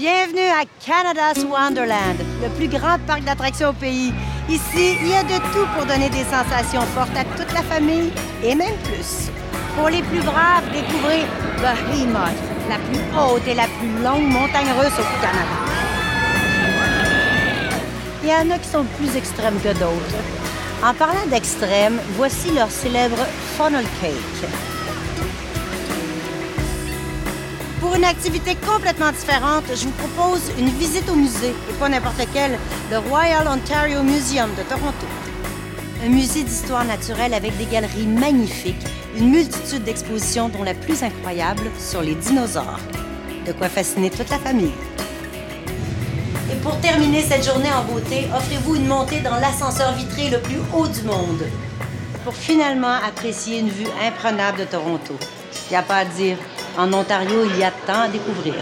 Bienvenue à Canada's Wonderland, le plus grand parc d'attractions au pays. Ici, il y a de tout pour donner des sensations fortes à toute la famille et même plus. Pour les plus braves, découvrez Behemoth, la plus haute et la plus longue montagne russe au Canada. Il y en a qui sont plus extrêmes que d'autres. En parlant d'extrêmes, voici leur célèbre funnel cake. Pour une activité complètement différente, je vous propose une visite au musée, et pas n'importe lequel, le Royal Ontario Museum de Toronto. Un musée d'histoire naturelle avec des galeries magnifiques, une multitude d'expositions dont la plus incroyable sur les dinosaures. De quoi fasciner toute la famille. Et pour terminer cette journée en beauté, offrez-vous une montée dans l'ascenseur vitré le plus haut du monde. Pour finalement apprécier une vue imprenable de Toronto. Il n'y a pas à dire. En Ontario, il y a tant à découvrir.